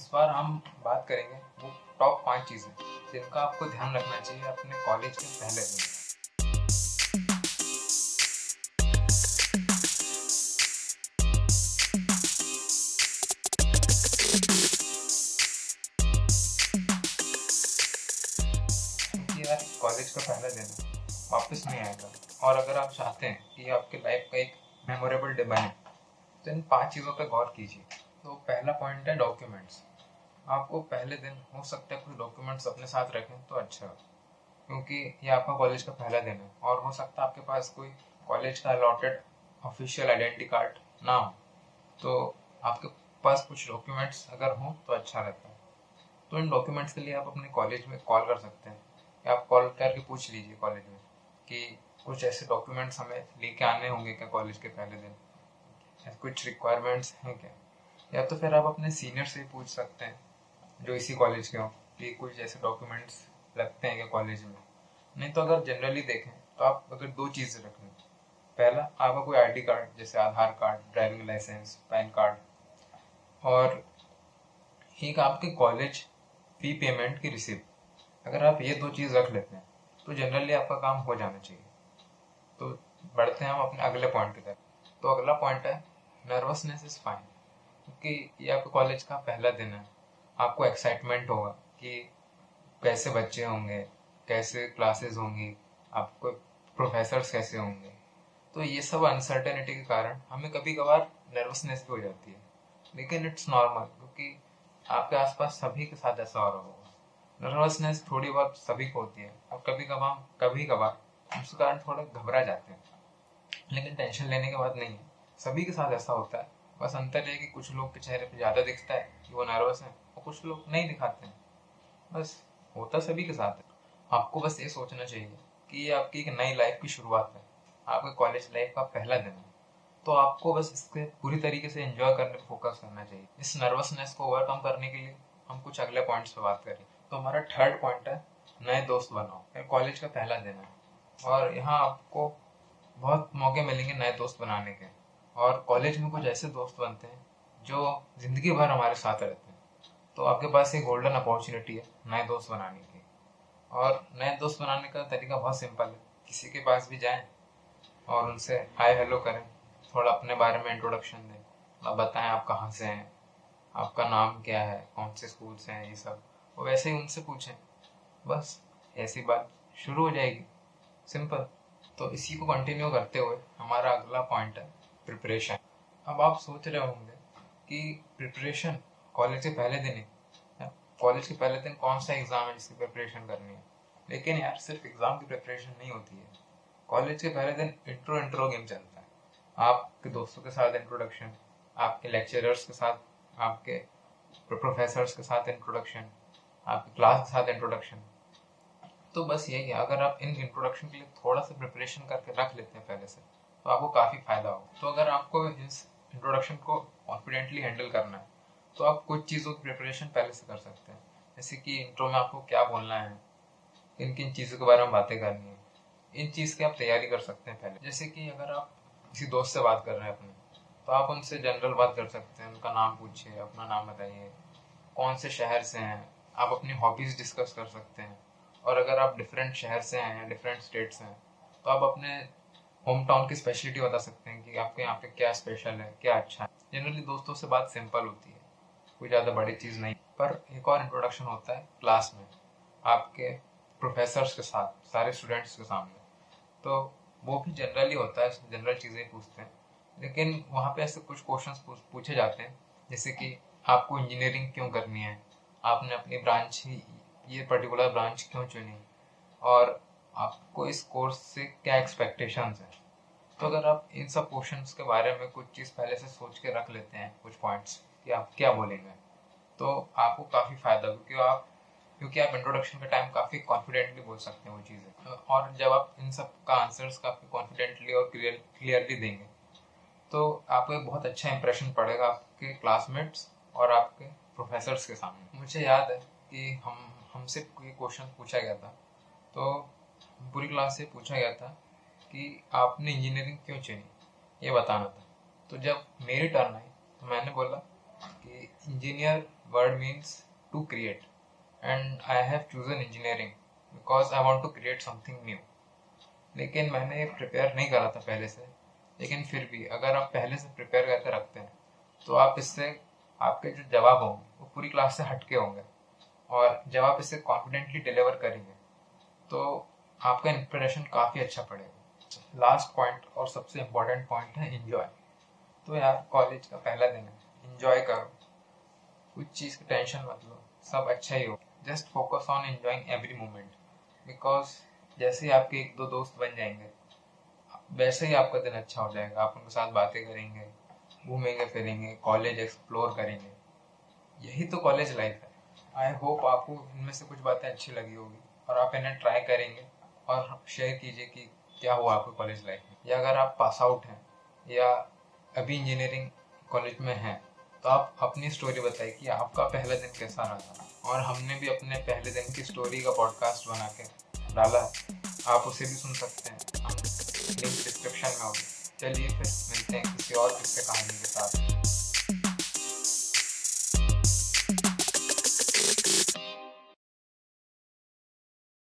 इस बार हम बात करेंगे वो टॉप पाँच चीज़ें, जिनका आपको ध्यान रखना चाहिए अपने कॉलेज के पहले दिन। कॉलेज का पहला दिन वापस नहीं आएगा। और अगर आप चाहते हैं कि आपके लाइफ का एक मेमोरेबल डे बने तो इन पाँच चीज़ों पर गौर कीजिए। तो पहला पॉइंट है डॉक्यूमेंट्स आपको पहले दिन हो सकता है कुछ डॉक्यूमेंट्स अपने साथ रखें तो अच्छा क्योंकि ये आपका कॉलेज का पहला दिन है और हो सकता है आपके पास कोई कॉलेज का अलॉटेड ऑफिशियल आइडेंटिटी कार्ड ना हो। तो आपके पास कुछ डॉक्यूमेंट्स अगर हों तो अच्छा रहता है। तो इन डॉक्यूमेंट्स के लिए आप अपने कॉलेज में कॉल कर सकते हैं। या आप कॉल करके पूछ लीजिए कॉलेज में कि कुछ ऐसे डॉक्यूमेंट्स हमें लेके आने होंगे क्या कॉलेज के पहले दिन? कुछ रिक्वायरमेंट्स हैं क्या? या तो फिर आप अपने सीनियर से पूछ सकते हैं। जो इसी कॉलेज के हों, कि कुछ ऐसे डॉक्यूमेंट्स लगते हैं क्या कॉलेज में? नहीं तो अगर जनरली देखें तो आप अगर दो चीज़ें रख लें पहला, आपका कोई आईडी कार्ड जैसे Aadhaar card driving licence PAN card और एक आपके कॉलेज फ़ी पेमेंट की रिसिप्ट अगर आप ये दो चीज़ रख लेते हैं तो जनरली आपका काम हो जाना चाहिए। तो बढ़ते हैं हम अपने अगले पॉइंट की तरफ़। तो अगला पॉइंट है नर्वसनेस इज़ फाइन क्योंकि ये आपके कॉलेज का पहला दिन है। आपको एक्साइटमेंट होगा कि कैसे बच्चे होंगे, कैसे क्लासेस होंगी, आपको प्रोफेसर कैसे होंगे। तो ये सब अनसर्टेनिटी के कारण हमें कभी कभार नर्वसनेस भी हो जाती है। लेकिन इट्स नॉर्मल क्योंकि आपके आसपास सभी के साथ ऐसा हो रहा होगा। नर्वसनेस थोड़ी बहुत सभी को होती है। और कभी कभार कभी कभार उसके कारण थोड़ा घबरा जाते हैं। लेकिन टेंशन लेने के बाद नहीं है। सभी के साथ ऐसा होता है। बस अंतर है कि कुछ लोग के चेहरे पे ज़्यादा दिखता है कि वो नर्वस हैं। कुछ लोग नहीं दिखाते हैं। बस होता सभी के साथ है। आपको बस ये सोचना चाहिए कि ये आपकी एक नई लाइफ की शुरुआत है। आपके कॉलेज लाइफ का पहला दिन है। तो आपको बस इसके पूरी तरीके से एंजॉय करने पर फोकस करना चाहिए। इस नर्वसनेस को ओवरकम करने के लिए हम कुछ अगले पॉइंट्स पे बात करें। तो हमारा थर्ड पॉइंट है, नए दोस्त बनाओ। कॉलेज का पहला दिन है। और यहाँ आपको बहुत मौके मिलेंगे नए दोस्त बनाने के। और कॉलेज में कुछ ऐसे दोस्त बनते हैं जो ज़िंदगी भर हमारे साथ रहते हैं। तो आपके पास एक गोल्डन अपॉर्चुनिटी है, नए दोस्त बनाने की। और नए दोस्त बनाने का तरीका बहुत सिंपल है। किसी के पास भी जाएँ और उनसे हाय हेलो करें। थोड़ा अपने बारे में इंट्रोडक्शन दें। आप बताएँ आप कहाँ से हैं, आपका नाम क्या है, कौन से स्कूल से हैं, ये सब। और वैसे ही उनसे पूछें। बस, ऐसी बात शुरू हो जाएगी। सिंपल तो इसी को कंटिन्यू करते हुए हमारा अगला पॉइंट है प्रिपरेशन अब आप सोच रहे होंगे कि प्रिपरेशन कॉलेज के पहले दिन ही। कॉलेज के पहले दिन कौन सा एग्ज़ाम है जिसकी प्रिपरेशन करनी है? लेकिन यार, सिर्फ़ एग्ज़ाम की प्रिपरेशन नहीं होती है। कॉलेज के पहले दिन इंट्रो इंट्रो गेम चलता है। आपके दोस्तों के साथ इंट्रोडक्शन आपके लेक्चरर्स के साथ, आपके प्रोफेसर्स के साथ इंट्रोडक्शन आपकी क्लास के साथ इंट्रोडक्शन तो बस यही है, अगर आप इन इंट्रोडक्शन के लिए थोड़ा सा प्रिपरेशन करके रख लेते हैं पहले से तो आपको काफ़ी फ़ायदा होगा। तो अगर आपको इस इंट्रोडक्शन को कॉन्फिडेंटली हैंडल करना है तो आप कुछ चीज़ों की प्रिपरेशन पहले से कर सकते हैं। जैसे कि इंट्रो में आपको क्या बोलना है, किन किन चीज़ों के बारे में बातें करनी है, इन चीज़ की आप तैयारी कर सकते हैं पहले। जैसे कि अगर आप किसी दोस्त से बात कर रहे हैं अपने तो आप उनसे जनरल बात कर सकते हैं, उनका नाम पूछिए, अपना नाम बताइए, कौन से शहर से हैं, आप अपनी हॉबीज़ डिस्कस कर सकते हैं। और अगर आप डिफरेंट शहर से हैं या डिफरेंट स्टेट से हैं तो आप अपने होम टाउन की स्पेशलिटी बता सकते हैं कि आपके यहाँ पे क्या स्पेशल है, क्या अच्छा है। जनरली दोस्तों से बात सिंपल होती है। कोई ज़्यादा बड़ी चीज़ नहीं। पर एक और इंट्रोडक्शन होता है क्लास में, आपके प्रोफेसर्स के साथ, सारे स्टूडेंट्स के सामने। तो वो भी जनरली होता है जनरल चीज़ें पूछते हैं। लेकिन वहाँ पे ऐसे कुछ क्वेश्चन पूछे जाते हैं, जैसे कि आपको इंजीनियरिंग क्यों करनी है? आपने अपनी ब्रांच ही, ये पर्टिकुलर ब्रांच क्यों चुनी? और आपको इस कोर्स से क्या एक्सपेक्टेशंस हैं? तो अगर आप इन सब क्वेश्चंस के बारे में कुछ चीज़ पहले से सोच के रख लेते हैं, कुछ पॉइंट्स कि आप क्या बोलेंगे? तो आपको काफ़ी फ़ायदा क्योंकि आप क्योंकि आप इंट्रोडक्शन के टाइम काफ़ी कॉन्फिडेंटली बोल सकते हैं वो चीज़ें। और जब आप इन सब का आंसर्स काफ़ी कॉन्फिडेंटली और क्लियर क्लियरली देंगे तो आपको एक बहुत अच्छा इंप्रेशन पड़ेगा आपके क्लासमेट्स और आपके प्रोफेसर्स के सामने। मुझे याद है कि हम, हमसे कोई क्वेश्चन पूछा गया था तो पूरी क्लास से पूछा गया था कि आपने इंजीनियरिंग क्यों चुनी? ये बताना था। तो जब मेरी टर्न आई तो मैंने बोला engineer word means to create. And I have chosen engineering because I want to create something new. लेकिन मैंने प्रिपेयर नहीं करा था पहले से। लेकिन फिर भी अगर आप पहले से प्रिपेयर करके रखते हैं तो आप इससे आपके जो जवाब होंगे, वो पूरी क्लास से हटके होंगे। और जब आप इसे कॉन्फिडेंटली डिलीवर करेंगे तो आपका इंप्रेशन काफ़ी अच्छा पड़ेगा। लास्ट पॉइंट और सबसे इम्पोर्टेंट पॉइंट है इन्जॉय तो यार कॉलेज का पहला दिन है। इन्जॉय करो। कुछ चीज़ की टेंशन मत लो। सब अच्छा ही हो। Just focus on enjoying every moment because जैसे ही आपके एक दो दोस्त बन जाएँगे, वैसे ही आपका दिन अच्छा हो जाएगा। आप उनके साथ बातें करेंगे, घूमेंगे, फिरेंगे कॉलेज एक्सप्लोर करेंगे। यही तो कॉलेज लाइफ है। आई होप आपको इनमें से कुछ बातें अच्छी लगी होगी। और आप इन्हें ट्राई करेंगे और शेयर कीजिए कि क्या हुआ आपको कॉलेज लाइफ में। या अगर आप पास आउट हैं, या अभी इंजीनियरिंग कॉलेज में हैं तो आप अपनी स्टोरी बताइए कि आपका पहला दिन कैसा रहा था। और हमने भी अपने पहले दिन की स्टोरी का पॉडकास्ट बना के डाला। आप उसे भी सुन सकते हैं। हम लिंक डिस्क्रिप्शन में होगी चलिए फिर मिलते हैं किसी और किस्से कहानी के साथ।